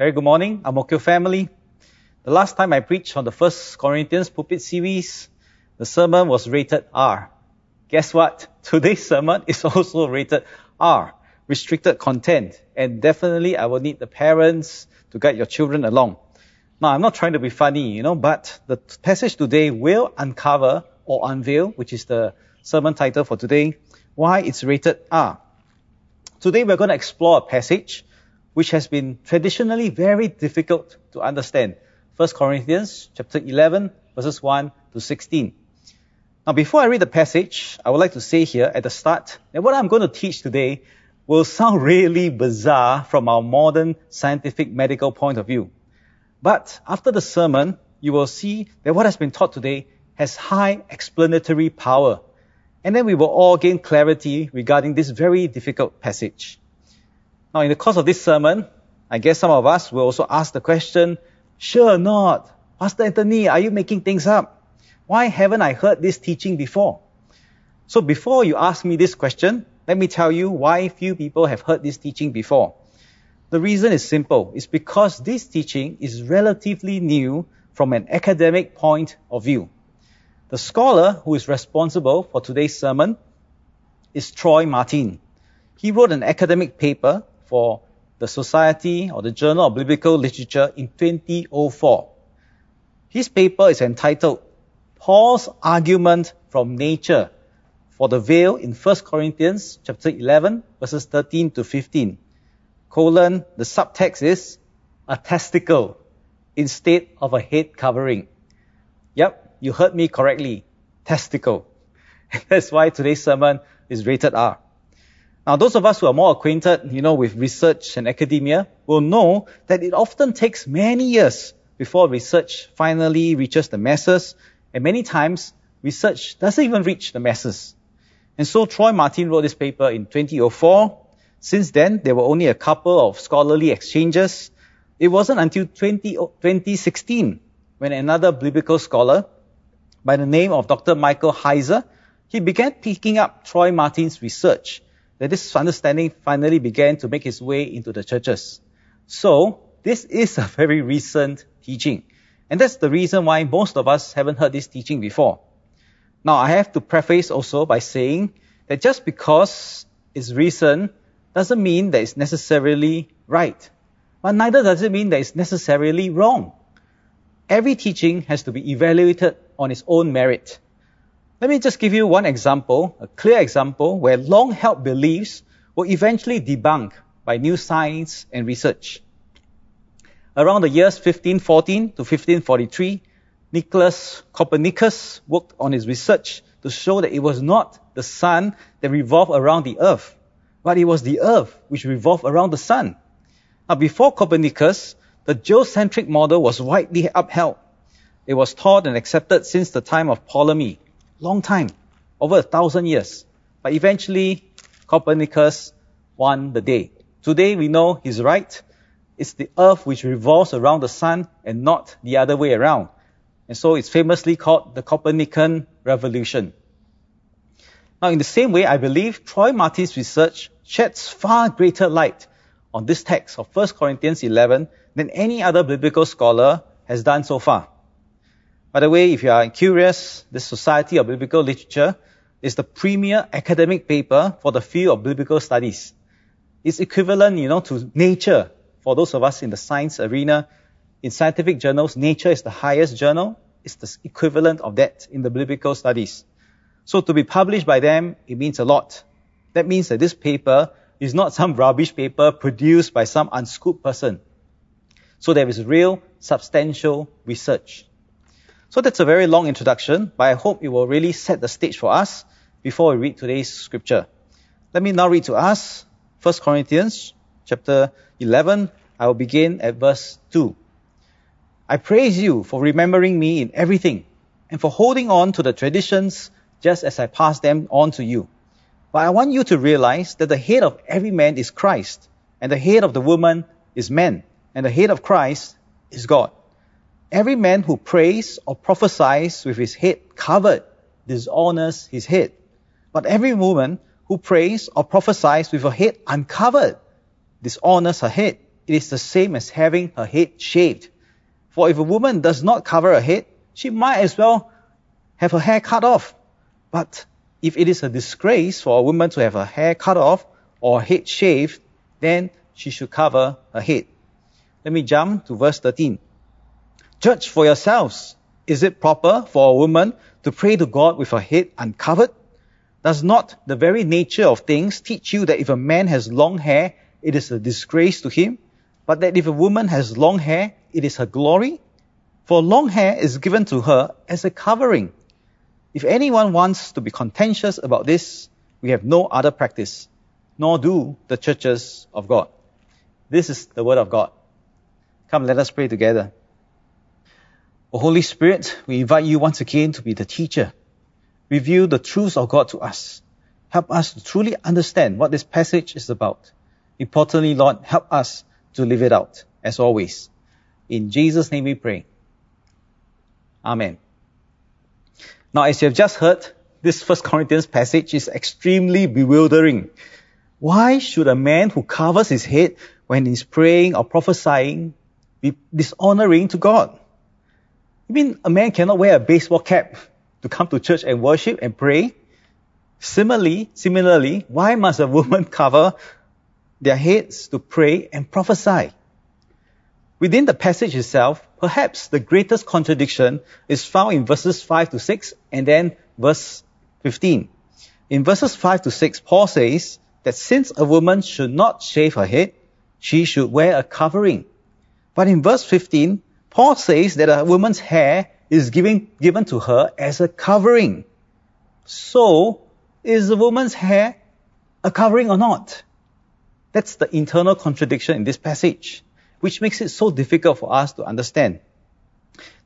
Very good morning, Amokyo family. The last time I preached on the First Corinthians pulpit series, the sermon was rated R. Guess what? Today's sermon is also rated R, restricted content, and definitely I will need the parents to guide your children along. Now, I'm not trying to be funny, you know, but the passage today will uncover or unveil, which is the sermon title for today, why it's rated R. Today we're going to explore a passage which has been traditionally very difficult to understand. 1 Corinthians chapter 11 verses 1 to 16. Now before I read the passage, I would like to say here at the start that what I'm going to teach today will sound really bizarre from our modern scientific medical point of view. But after the sermon, you will see that what has been taught today has high explanatory power. And then we will all gain clarity regarding this very difficult passage. Now, in the course of this sermon, I guess some of us will also ask the question, sure not? Pastor Anthony, are you making things up? Why haven't I heard this teaching before? So before you ask me this question, let me tell you why few people have heard this teaching before. The reason is simple. It's because this teaching is relatively new from an academic point of view. The scholar who is responsible for today's sermon is Troy Martin. He wrote an academic paper for the Society or the Journal of Biblical Literature in 2004. His paper is entitled Paul's Argument from Nature for the veil in 1 Corinthians chapter 11 verses 13 to 15 colon, the subtext is a testicle instead of a head covering. Yep, you heard me correctly. Testicle. That's why today's sermon is rated R. Now, those of us who are more acquainted, you know, with research and academia will know that it often takes many years before research finally reaches the masses, and many times research doesn't even reach the masses. And so Troy Martin wrote this paper in 2004, since then, there were only a couple of scholarly exchanges. It wasn't until 20, 2016 when another biblical scholar by the name of Dr. Michael Heiser, he began picking up Troy Martin's research that this understanding finally began to make its way into the churches. So, this is a very recent teaching. And that's the reason why most of us haven't heard this teaching before. Now, I have to preface also by saying that just because it's recent doesn't mean that it's necessarily right. But neither does it mean that it's necessarily wrong. Every teaching has to be evaluated on its own merit. Let me just give you one example, a clear example where long held beliefs were eventually debunked by new science and research. Around the years 1514 to 1543, Nicholas Copernicus worked on his research to show that it was not the sun that revolved around the earth, but it was the earth which revolved around the sun. Now, before Copernicus, the geocentric model was widely upheld. It was taught and accepted since the time of Ptolemy, long time, over a thousand years. But eventually, Copernicus won the day. Today we know he's right. It's the earth which revolves around the sun and not the other way around. And so it's famously called the Copernican revolution. Now, in the same way, I believe Troy Martin's research sheds far greater light on this text of 1 Corinthians 11 than any other biblical scholar has done so far. By the way, if you are curious, the Society of Biblical Literature is the premier academic paper for the field of biblical studies. It's equivalent, you know, to Nature for those of us in the science arena. In scientific journals, Nature is the highest journal. It's the equivalent of that in the biblical studies. So to be published by them, it means a lot. That means that this paper is not some rubbish paper produced by some unschooled person. So there is real, substantial research. So that's a very long introduction, but I hope it will really set the stage for us before we read today's scripture. Let me now read to us 1 Corinthians chapter 11. I will begin at verse 2. I praise you for remembering me in everything and for holding on to the traditions just as I pass them on to you. But I want you to realize that the head of every man is Christ, and the head of the woman is man, and the head of Christ is God. Every man who prays or prophesies with his head covered dishonors his head. But every woman who prays or prophesies with her head uncovered dishonors her head, it is the same as having her head shaved. For if a woman does not cover her head, she might as well have her hair cut off. But if it is a disgrace for a woman to have her hair cut off or head shaved, then she should cover her head. Let me jump to verse 13. Judge for yourselves. Is it proper for a woman to pray to God with her head uncovered? Does not the very nature of things teach you that if a man has long hair, it is a disgrace to him, but that if a woman has long hair, it is her glory? For long hair is given to her as a covering. If anyone wants to be contentious about this, we have no other practice, nor do the churches of God. This is the word of God. Come, let us pray together. O Holy Spirit, we invite you once again to be the teacher. Reveal the truths of God to us. Help us to truly understand what this passage is about. Importantly, Lord, help us to live it out, as always. In Jesus' name we pray. Amen. Now, as you have just heard, this First Corinthians passage is extremely bewildering. Why should a man who covers his head when he's praying or prophesying be dishonoring to God? You mean a man cannot wear a baseball cap to come to church and worship and pray? Similarly, similarly, why must a woman cover their heads to pray and prophesy? Within the passage itself, perhaps the greatest contradiction is found in verses 5 to 6 and then verse 15. In verses 5 to 6, Paul says that since a woman should not shave her head, she should wear a covering. But in verse 15, Paul says that a woman's hair is given, given to her as a covering. So, is the woman's hair a covering or not? That's the internal contradiction in this passage which makes it so difficult for us to understand.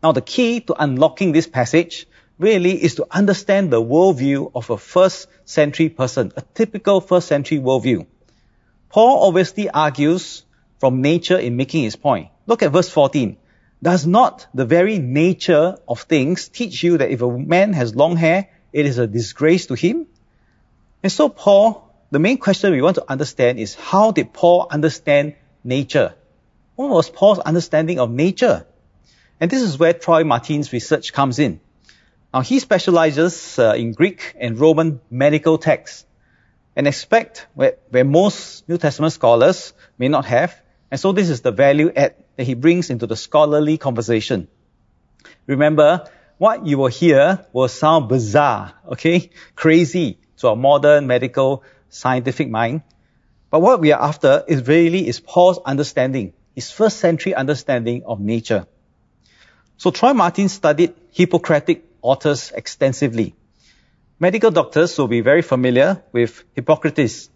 Now, the key to unlocking this passage really is to understand the worldview of a first century person, a typical first century worldview. Paul obviously argues from nature in making his point. Look at verse 14. Does not the very nature of things teach you that if a man has long hair, it is a disgrace to him? And so Paul, the main question we want to understand is how did Paul understand nature? What was Paul's understanding of nature? And this is where Troy Martin's research comes in. Now, he specializes uh, in Greek and Roman medical texts, an aspect where, where most New Testament scholars may not have. And so this is the value add that he brings into the scholarly conversation. Remember, what you will hear will sound bizarre, okay? Crazy to a modern medical scientific mind. But what we are after is really is Paul's understanding his first century understanding of nature. So Troy Martin studied Hippocratic authors extensively. Medical doctors will be very familiar with Hippocrates,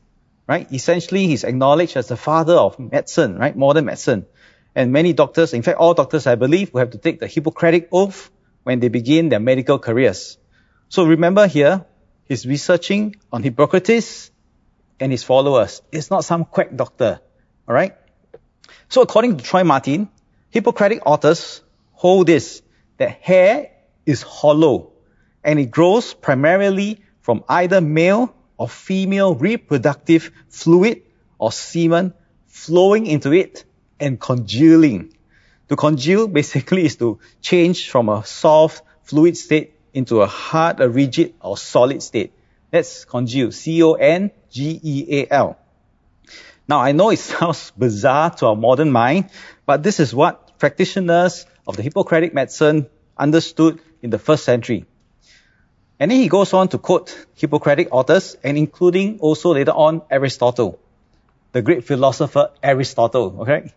right? Essentially, he's acknowledged as the father of medicine, right? Modern medicine. And many doctors, in fact, all doctors, I believe, will have to take the Hippocratic oath when they begin their medical careers. So remember here, he's researching on Hippocrates and his followers. It's not some quack doctor, alright? So according to Troy Martin, Hippocratic authors hold this, that hair is hollow and it grows primarily from either male or female reproductive fluid or semen flowing into it and congealing. To congeal basically is to change from a soft fluid state into a hard, a rigid or solid state. That's congeal. C-O-N-G-E-A-L. Now, I know it sounds bizarre to our modern mind, but this is what practitioners of the Hippocratic medicine understood in the first century. And then he goes on to quote Hippocratic authors and including also later on Aristotle, the great philosopher Aristotle, okay?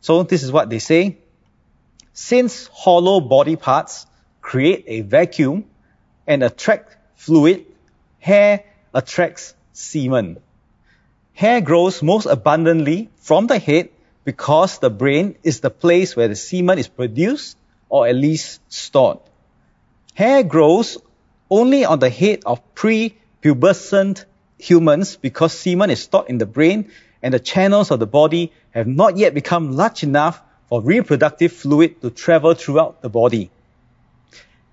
So this is what they say. Since hollow body parts create a vacuum and attract fluid, hair attracts semen. Hair grows most abundantly from the head because the brain is the place where the semen is produced or at least stored. Hair grows only on the head of pre-pubescent humans because semen is stored in the brain and the channels of the body have not yet become large enough for reproductive fluid to travel throughout the body.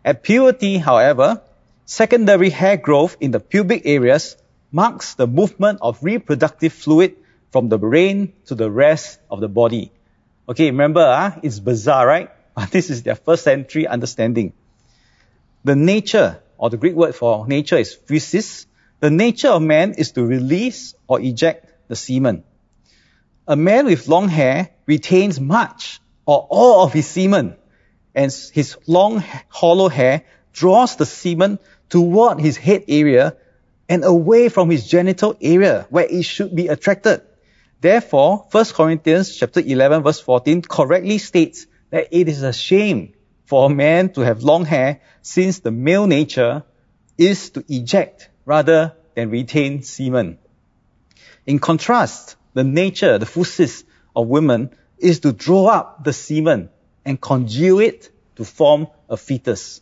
At puberty, however, secondary hair growth in the pubic areas marks the movement of reproductive fluid from the brain to the rest of the body. Okay, remember, uh, it's bizarre, right? This is their first century understanding. The nature, or the Greek word for nature is physis. The nature of man is to release or eject the semen. A man with long hair retains much or all of his semen, and his long hollow hair draws the semen toward his head area and away from his genital area where it should be attracted. Therefore, 1 Corinthians chapter 11 verse 14 correctly states that it is a shame for a man to have long hair since the male nature is to eject rather than retain semen. In contrast, the nature, the physis of women is to draw up the semen and congeal it to form a fetus.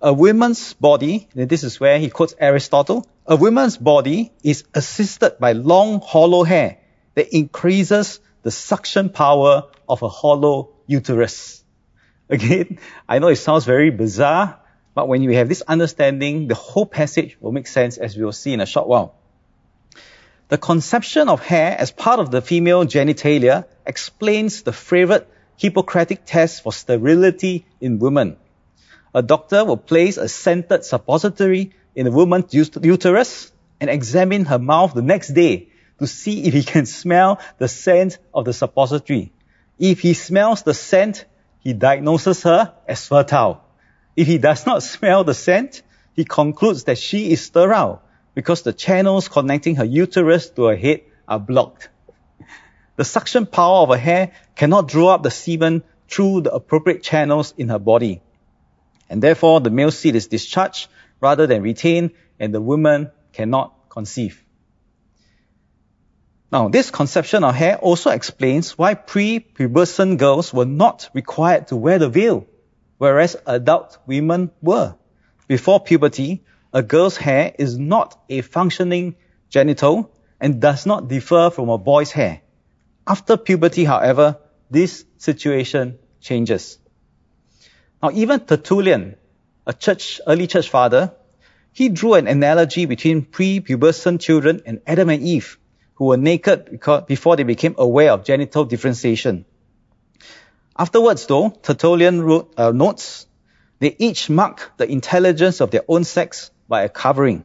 A woman's body, and this is where he quotes Aristotle, a woman's body is assisted by long hollow hair that increases the suction power of a hollow uterus. Again, I know it sounds very bizarre, but when you have this understanding, the whole passage will make sense as we will see in a short while. The conception of hair as part of the female genitalia explains the favorite Hippocratic test for sterility in women a doctor will place a scented suppository in a woman's uterus and examine her mouth the next day to see if he can smell the scent of the suppository. If he smells the scent, he diagnoses her as fertile. If he does not smell the scent, he concludes that she is sterile because the channels connecting her uterus to her head are blocked. The suction power of her hair cannot draw up the semen through the appropriate channels in her body and therefore the male seed is discharged rather than retained, and the woman cannot conceive. Now, this conception of hair also explains why pre-pubescent girls were not required to wear the veil, whereas adult women were. Before puberty, a girl's hair is not a functioning genital and does not differ from a boy's hair. After puberty, however, this situation changes. Now, even Tertullian, a church, early church father, he drew an analogy between pre-pubescent children and Adam and Eve, who were naked before they became aware of genital differentiation. Afterwards, though, Tertullian wrote, uh, notes, they each mark the intelligence of their own sex by a covering.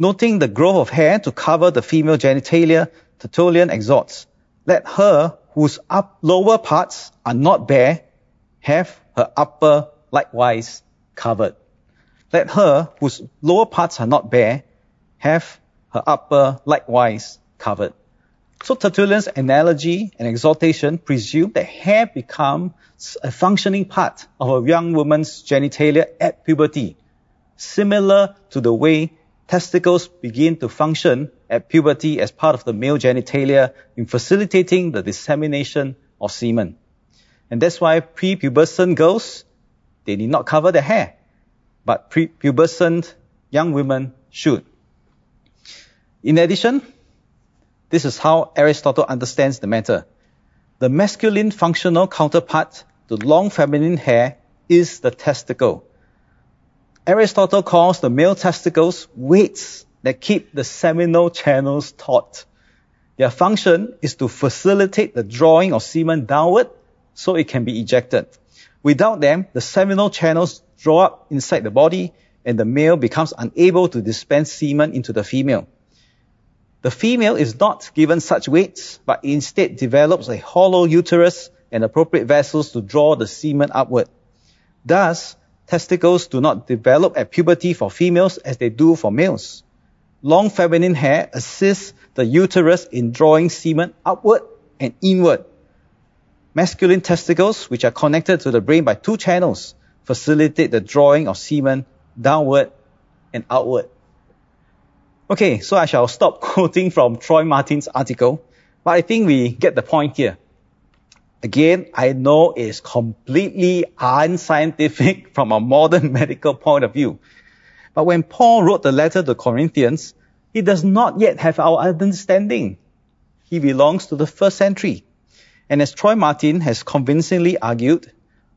Noting the growth of hair to cover the female genitalia, Tertullian exhorts, let her whose up lower parts are not bare have her upper likewise covered. Let her, whose lower parts are not bare, have her upper likewise covered. So Tertullian's analogy and exhortation presume that hair becomes a functioning part of a young woman's genitalia at puberty, similar to the way testicles begin to function at puberty as part of the male genitalia in facilitating the dissemination of semen. And that's why prepubescent girls, they need not cover their hair. But prepubescent young women should. In addition, this is how Aristotle understands the matter. The masculine functional counterpart to long feminine hair is the testicle. Aristotle calls the male testicles weights that keep the seminal channels taut. Their function is to facilitate the drawing of semen downward so it can be ejected. Without them, the seminal channels draw up inside the body and the male becomes unable to dispense semen into the female. The female is not given such weights, but instead develops a hollow uterus and appropriate vessels to draw the semen upward. Thus, testicles do not develop at puberty for females as they do for males. Long feminine hair assists the uterus in drawing semen upward and inward Masculine testicles, which are connected to the brain by two channels, facilitate the drawing of semen downward and outward. Okay, so I shall stop quoting from Troy Martin's article, but I think we get the point here. Again, I know it's completely unscientific from a modern medical point of view. But when Paul wrote the letter to Corinthians, he does not yet have our understanding. He belongs to the first century. And as Troy Martin has convincingly argued,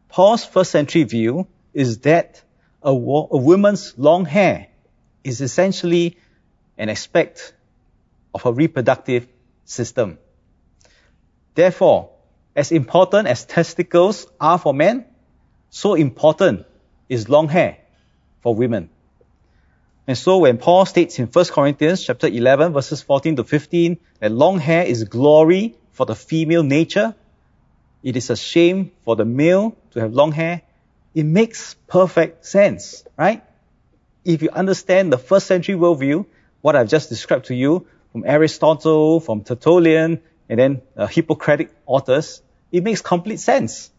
Paul's first century view is that a, wo- a woman's long hair is essentially an aspect of her reproductive system. Therefore, as important as testicles are for men, so important is long hair for women. And so when Paul states in 1 Corinthians chapter 11 verses 14 to 15 that long hair is glory for the female nature, it is a shame for the male to have long hair. It makes perfect sense, right? If you understand the first century worldview, what I've just described to you from Aristotle, from Tertullian, and then uh, Hippocratic authors, it makes complete sense.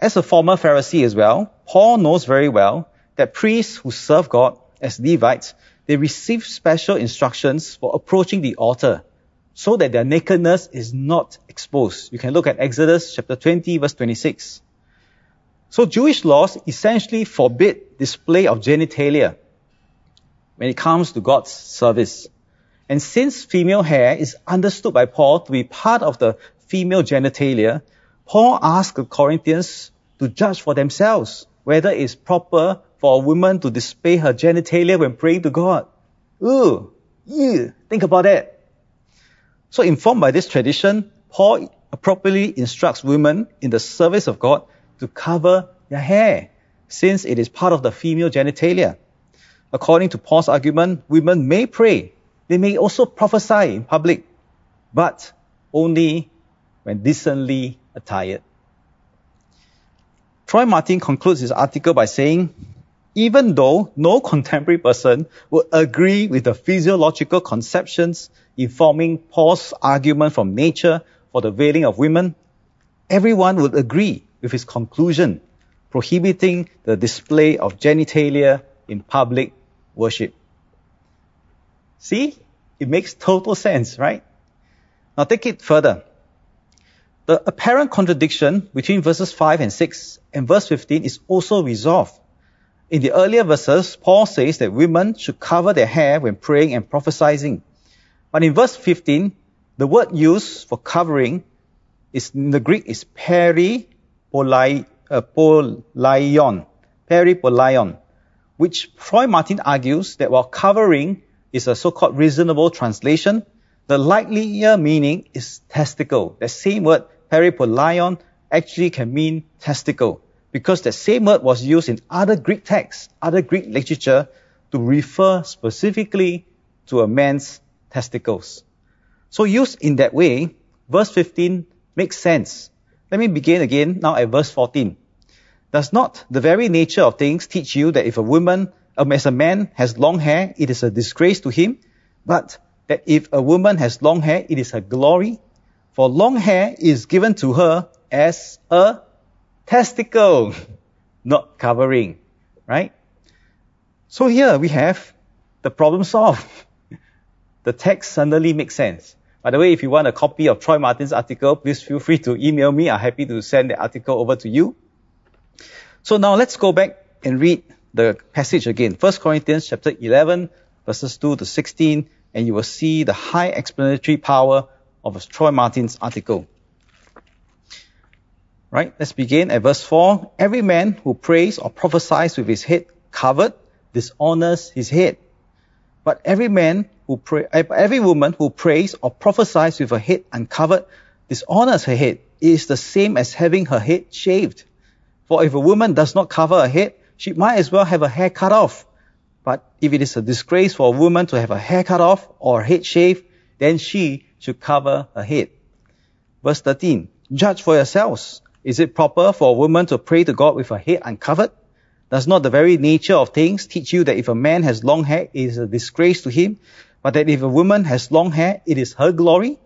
As a former Pharisee as well, Paul knows very well that priests who serve God as Levites, they receive special instructions for approaching the altar so that their nakedness is not exposed. You can look at Exodus chapter 20 verse 26. So Jewish laws essentially forbid display of genitalia when it comes to God's service. And since female hair is understood by Paul to be part of the female genitalia, Paul asked the Corinthians to judge for themselves whether it's proper for a woman to display her genitalia when praying to God. Ooh, ew, think about that. So informed by this tradition, Paul appropriately instructs women in the service of God to cover their hair, since it is part of the female genitalia. According to Paul's argument, women may pray. They may also prophesy in public, but only when decently attired. Troy Martin concludes his article by saying, even though no contemporary person would agree with the physiological conceptions informing Paul's argument from nature for the veiling of women, everyone would agree with his conclusion prohibiting the display of genitalia in public worship. See? It makes total sense, right? Now take it further. The apparent contradiction between verses 5 and 6 and verse 15 is also resolved. In the earlier verses, Paul says that women should cover their hair when praying and prophesying. But in verse 15, the word used for covering is in the Greek is peribolaion, uh, peribolaion, which Troy Martin argues that while covering is a so-called reasonable translation, the likelier meaning is testicle. The same word, peribolaion, actually can mean testicle because the same word was used in other Greek texts, other Greek literature to refer specifically to a man's testicles. So used in that way, verse 15 makes sense. Let me begin again now at verse 14. Does not the very nature of things teach you that if a woman, um, as a man has long hair, it is a disgrace to him, but that if a woman has long hair, it is her glory? For long hair is given to her as a testicle, not covering, right? So here we have the problem solved. the text suddenly makes sense. By the way, if you want a copy of Troy Martin's article, please feel free to email me. I'm happy to send the article over to you. So now let's go back and read the passage again. 1 Corinthians chapter 11, verses 2 to 16, and you will see the high explanatory power of Troy Martin's article. Right? Let's begin at verse 4. Every man who prays or prophesies with his head covered dishonors his head. But every man who pray, eh, every woman who prays or prophesies with her head uncovered dishonors her head. It is the same as having her head shaved. For if a woman does not cover her head, she might as well have her hair cut off. But if it is a disgrace for a woman to have her hair cut off or head shaved, then she should cover her head. Verse 13. Judge for yourselves. Is it proper for a woman to pray to God with her head uncovered? Does not the very nature of things teach you that if a man has long hair, it is a disgrace to him, but that if a woman has long hair, it is her glory?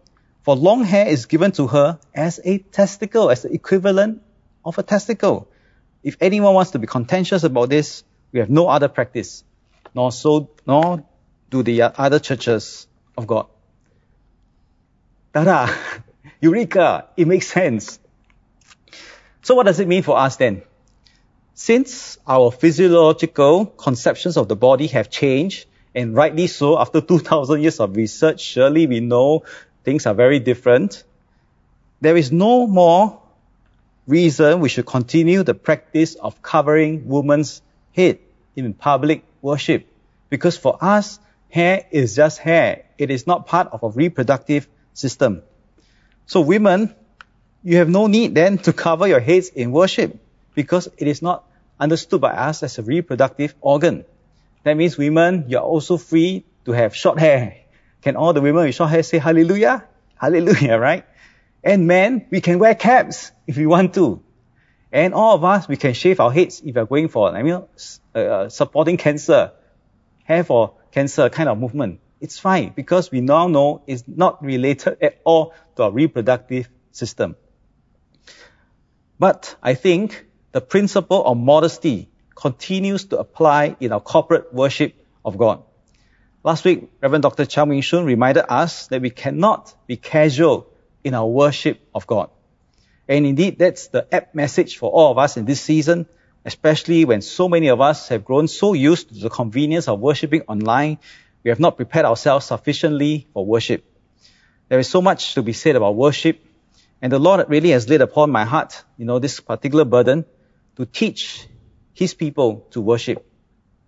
For long hair is given to her as a testicle, as the equivalent of a testicle. If anyone wants to be contentious about this, we have no other practice, nor so, nor do the other churches of God. Tada! Eureka! It makes sense. So what does it mean for us then? Since our physiological conceptions of the body have changed, and rightly so, after 2000 years of research, surely we know things are very different. There is no more reason we should continue the practice of covering women's head in public worship. Because for us, Hair is just hair. It is not part of a reproductive system. So women, you have no need then to cover your heads in worship because it is not understood by us as a reproductive organ. That means women, you're also free to have short hair. Can all the women with short hair say hallelujah? Hallelujah, right? And men, we can wear caps if we want to. And all of us, we can shave our heads if we're going for, I mean, uh, supporting cancer, hair for cancer kind of movement. It's fine because we now know it's not related at all to our reproductive system. But I think the principle of modesty continues to apply in our corporate worship of God. Last week, Reverend Dr. Chow Ming Shun reminded us that we cannot be casual in our worship of God. And indeed, that's the apt message for all of us in this season, especially when so many of us have grown so used to the convenience of worshiping online, we have not prepared ourselves sufficiently for worship. There is so much to be said about worship, and the Lord really has laid upon my heart, you know, this particular burden to teach His people to worship,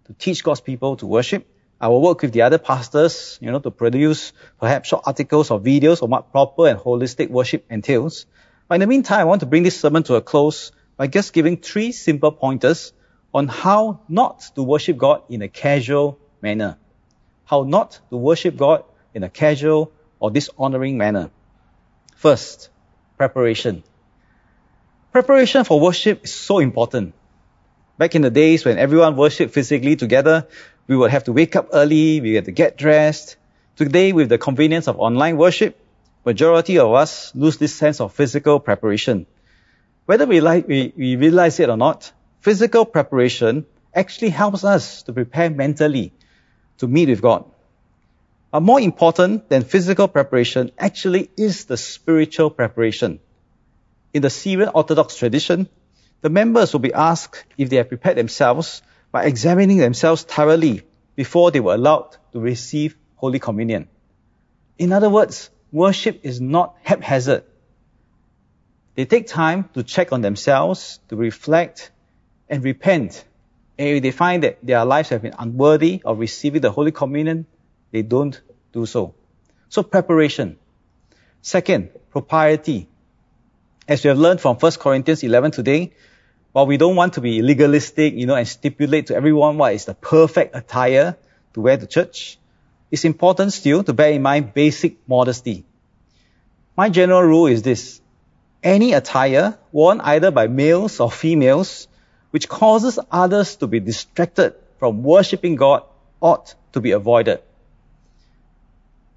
to teach God's people to worship. I will work with the other pastors, you know, to produce perhaps short articles or videos on what proper and holistic worship entails. But in the meantime, I want to bring this sermon to a close by just giving three simple pointers on how not to worship God in a casual manner. How not to worship God in a casual or dishonoring manner. First, preparation. Preparation for worship is so important. Back in the days when everyone worshiped physically together, we would have to wake up early, we had to get dressed. Today, with the convenience of online worship, majority of us lose this sense of physical preparation. Whether we, like, we, we realize it or not, physical preparation actually helps us to prepare mentally to meet with God. But more important than physical preparation actually is the spiritual preparation. In the Syrian Orthodox tradition, the members will be asked if they have prepared themselves by examining themselves thoroughly before they were allowed to receive Holy Communion. In other words, worship is not haphazard. They take time to check on themselves, to reflect and repent. And if they find that their lives have been unworthy of receiving the Holy Communion, they don't do so. So preparation. Second, propriety. As we have learned from 1 Corinthians 11 today, while we don't want to be legalistic, you know, and stipulate to everyone what is the perfect attire to wear to church, it's important still to bear in mind basic modesty. My general rule is this. Any attire worn either by males or females which causes others to be distracted from worshipping God ought to be avoided.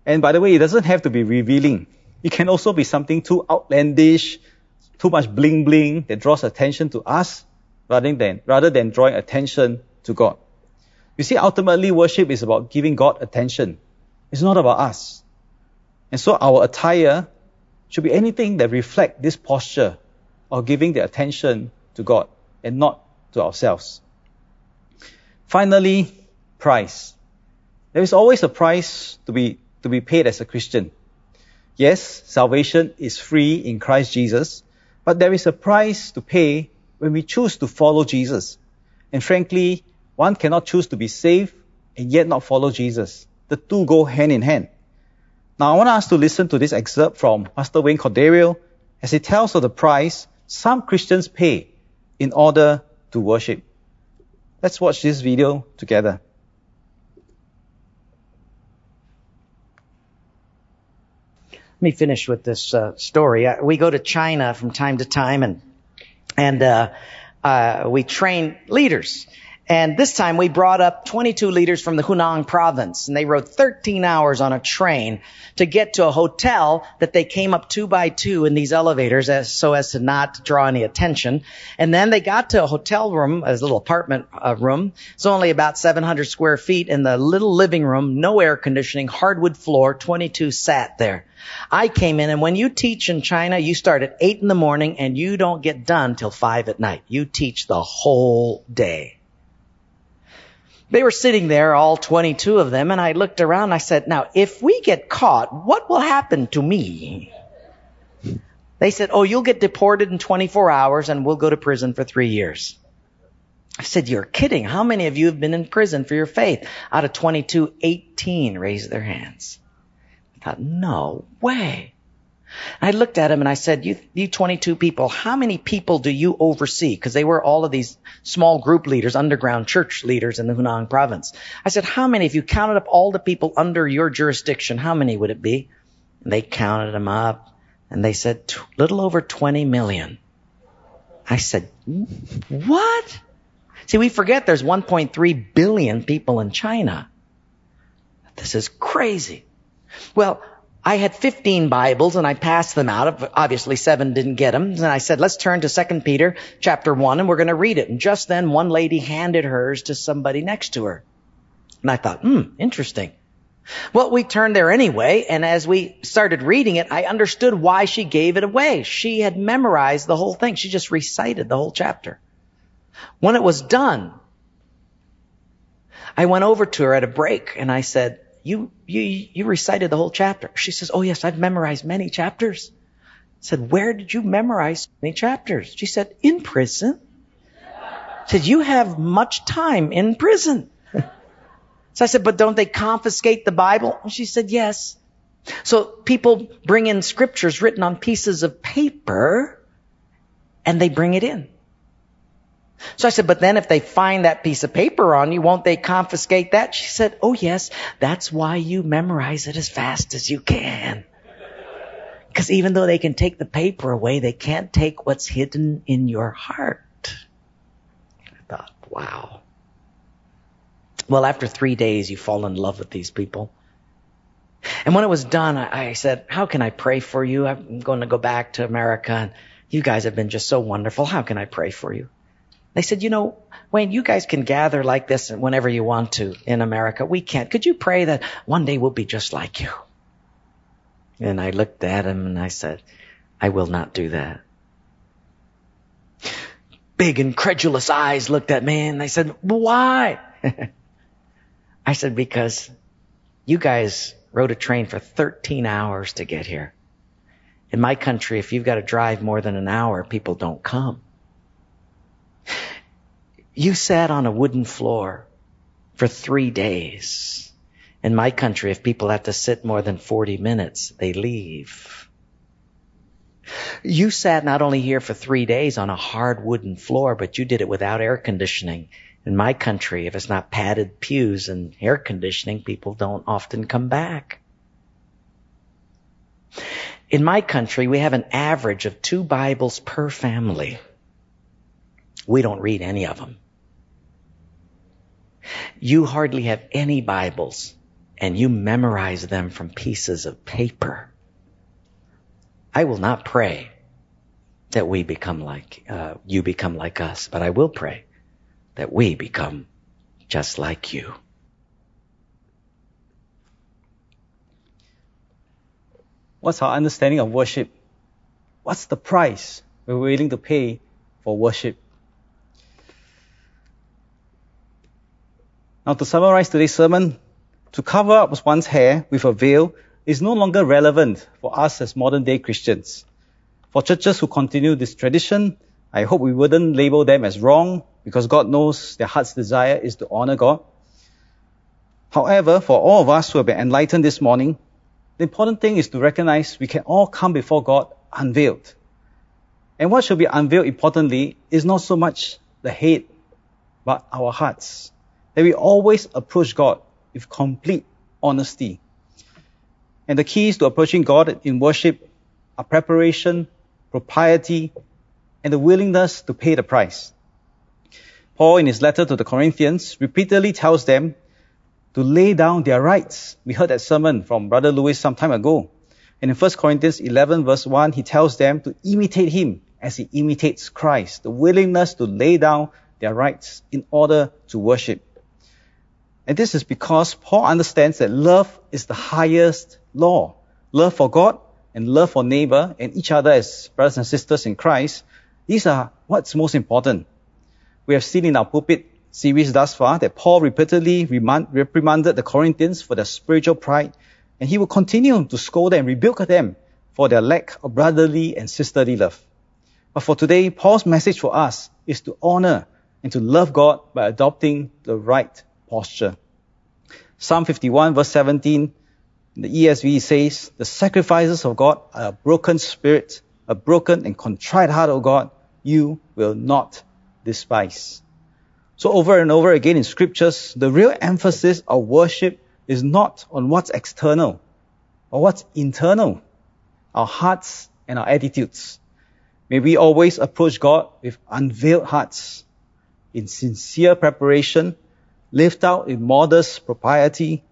And by the way, it doesn't have to be revealing. It can also be something too outlandish, too much bling bling that draws attention to us rather than, rather than drawing attention to God. You see, ultimately worship is about giving God attention. It's not about us. And so our attire should be anything that reflect this posture of giving the attention to God and not to ourselves. Finally, price. There is always a price to be, to be paid as a Christian. Yes, salvation is free in Christ Jesus, but there is a price to pay when we choose to follow Jesus. And frankly, one cannot choose to be saved and yet not follow Jesus. The two go hand in hand. Now I want us to listen to this excerpt from Pastor Wayne Cordeiro as he tells of the price some Christians pay in order to worship. Let's watch this video together. Let me finish with this uh, story. Uh, we go to China from time to time, and and uh, uh we train leaders. And this time we brought up 22 leaders from the Hunan province and they rode 13 hours on a train to get to a hotel that they came up two by two in these elevators as, so as to not draw any attention. And then they got to a hotel room, a little apartment uh, room. It's only about 700 square feet in the little living room, no air conditioning, hardwood floor, 22 sat there. I came in and when you teach in China, you start at 8 in the morning and you don't get done till 5 at night. You teach the whole day. They were sitting there, all 22 of them, and I looked around and I said, now, if we get caught, what will happen to me? They said, oh, you'll get deported in 24 hours and we'll go to prison for three years. I said, you're kidding. How many of you have been in prison for your faith? Out of 22, 18 raised their hands. Thought, no way. I looked at him and I said, you, you 22 people, how many people do you oversee? Because they were all of these small group leaders, underground church leaders in the Hunan province. I said, how many, if you counted up all the people under your jurisdiction, how many would it be? And they counted them up and they said, little over 20 million. I said, what? See, we forget there's 1.3 billion people in China. This is crazy. Well, I had 15 Bibles and I passed them out. Obviously seven didn't get them. And I said, let's turn to 2 Peter chapter 1 and we're going to read it. And just then one lady handed hers to somebody next to her. And I thought, hmm, interesting. Well, we turned there anyway, and as we started reading it, I understood why she gave it away. She had memorized the whole thing. She just recited the whole chapter. When it was done, I went over to her at a break and I said, you, you, you recited the whole chapter. She says, Oh yes, I've memorized many chapters. I said, Where did you memorize many chapters? She said, In prison. I said, You have much time in prison. so I said, But don't they confiscate the Bible? She said, Yes. So people bring in scriptures written on pieces of paper and they bring it in. So I said, but then if they find that piece of paper on you, won't they confiscate that? She said, oh yes, that's why you memorize it as fast as you can. Because even though they can take the paper away, they can't take what's hidden in your heart. I thought, wow. Well, after three days, you fall in love with these people. And when it was done, I, I said, how can I pray for you? I'm going to go back to America and you guys have been just so wonderful. How can I pray for you? They said, you know, Wayne, you guys can gather like this whenever you want to in America. We can't. Could you pray that one day we'll be just like you? And I looked at him and I said, I will not do that. Big incredulous eyes looked at me and they said, why? I said, because you guys rode a train for 13 hours to get here. In my country, if you've got to drive more than an hour, people don't come. You sat on a wooden floor for three days. In my country, if people have to sit more than 40 minutes, they leave. You sat not only here for three days on a hard wooden floor, but you did it without air conditioning. In my country, if it's not padded pews and air conditioning, people don't often come back. In my country, we have an average of two Bibles per family. We don't read any of them. You hardly have any Bibles and you memorize them from pieces of paper. I will not pray that we become like, uh, you become like us, but I will pray that we become just like you. What's our understanding of worship? What's the price we're willing to pay for worship? Now, to summarize today's sermon, to cover up one's hair with a veil is no longer relevant for us as modern day Christians. For churches who continue this tradition, I hope we wouldn't label them as wrong because God knows their heart's desire is to honor God. However, for all of us who have been enlightened this morning, the important thing is to recognize we can all come before God unveiled. And what should be unveiled importantly is not so much the head, but our hearts that we always approach God with complete honesty. And the keys to approaching God in worship are preparation, propriety, and the willingness to pay the price. Paul, in his letter to the Corinthians, repeatedly tells them to lay down their rights. We heard that sermon from Brother Lewis some time ago. And in 1 Corinthians 11 verse 1, he tells them to imitate him as he imitates Christ, the willingness to lay down their rights in order to worship. And this is because Paul understands that love is the highest law. Love for God and love for neighbor and each other as brothers and sisters in Christ. These are what's most important. We have seen in our pulpit series thus far that Paul repeatedly reprimanded the Corinthians for their spiritual pride and he will continue to scold and rebuke them for their lack of brotherly and sisterly love. But for today, Paul's message for us is to honor and to love God by adopting the right posture. Psalm 51 verse 17, the ESV says, the sacrifices of God are a broken spirit, a broken and contrite heart, O God, you will not despise. So over and over again in scriptures, the real emphasis of worship is not on what's external or what's internal, our hearts and our attitudes. May we always approach God with unveiled hearts, in sincere preparation, lived out in modest propriety,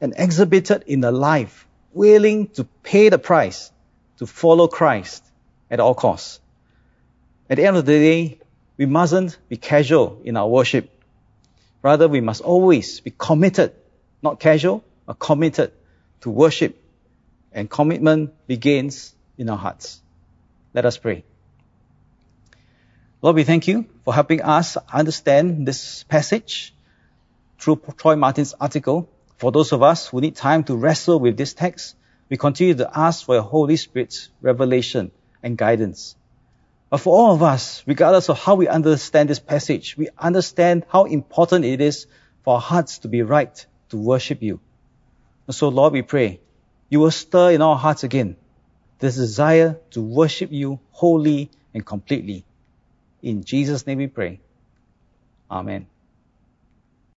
and exhibited in a life willing to pay the price to follow Christ at all costs. At the end of the day, we mustn't be casual in our worship. Rather, we must always be committed, not casual, but committed to worship. And commitment begins in our hearts. Let us pray. Lord, we thank you for helping us understand this passage through Troy Martin's article. For those of us who need time to wrestle with this text, we continue to ask for your Holy Spirit's revelation and guidance. But for all of us, regardless of how we understand this passage, we understand how important it is for our hearts to be right to worship you. And so, Lord, we pray you will stir in our hearts again this desire to worship you wholly and completely. In Jesus' name we pray. Amen.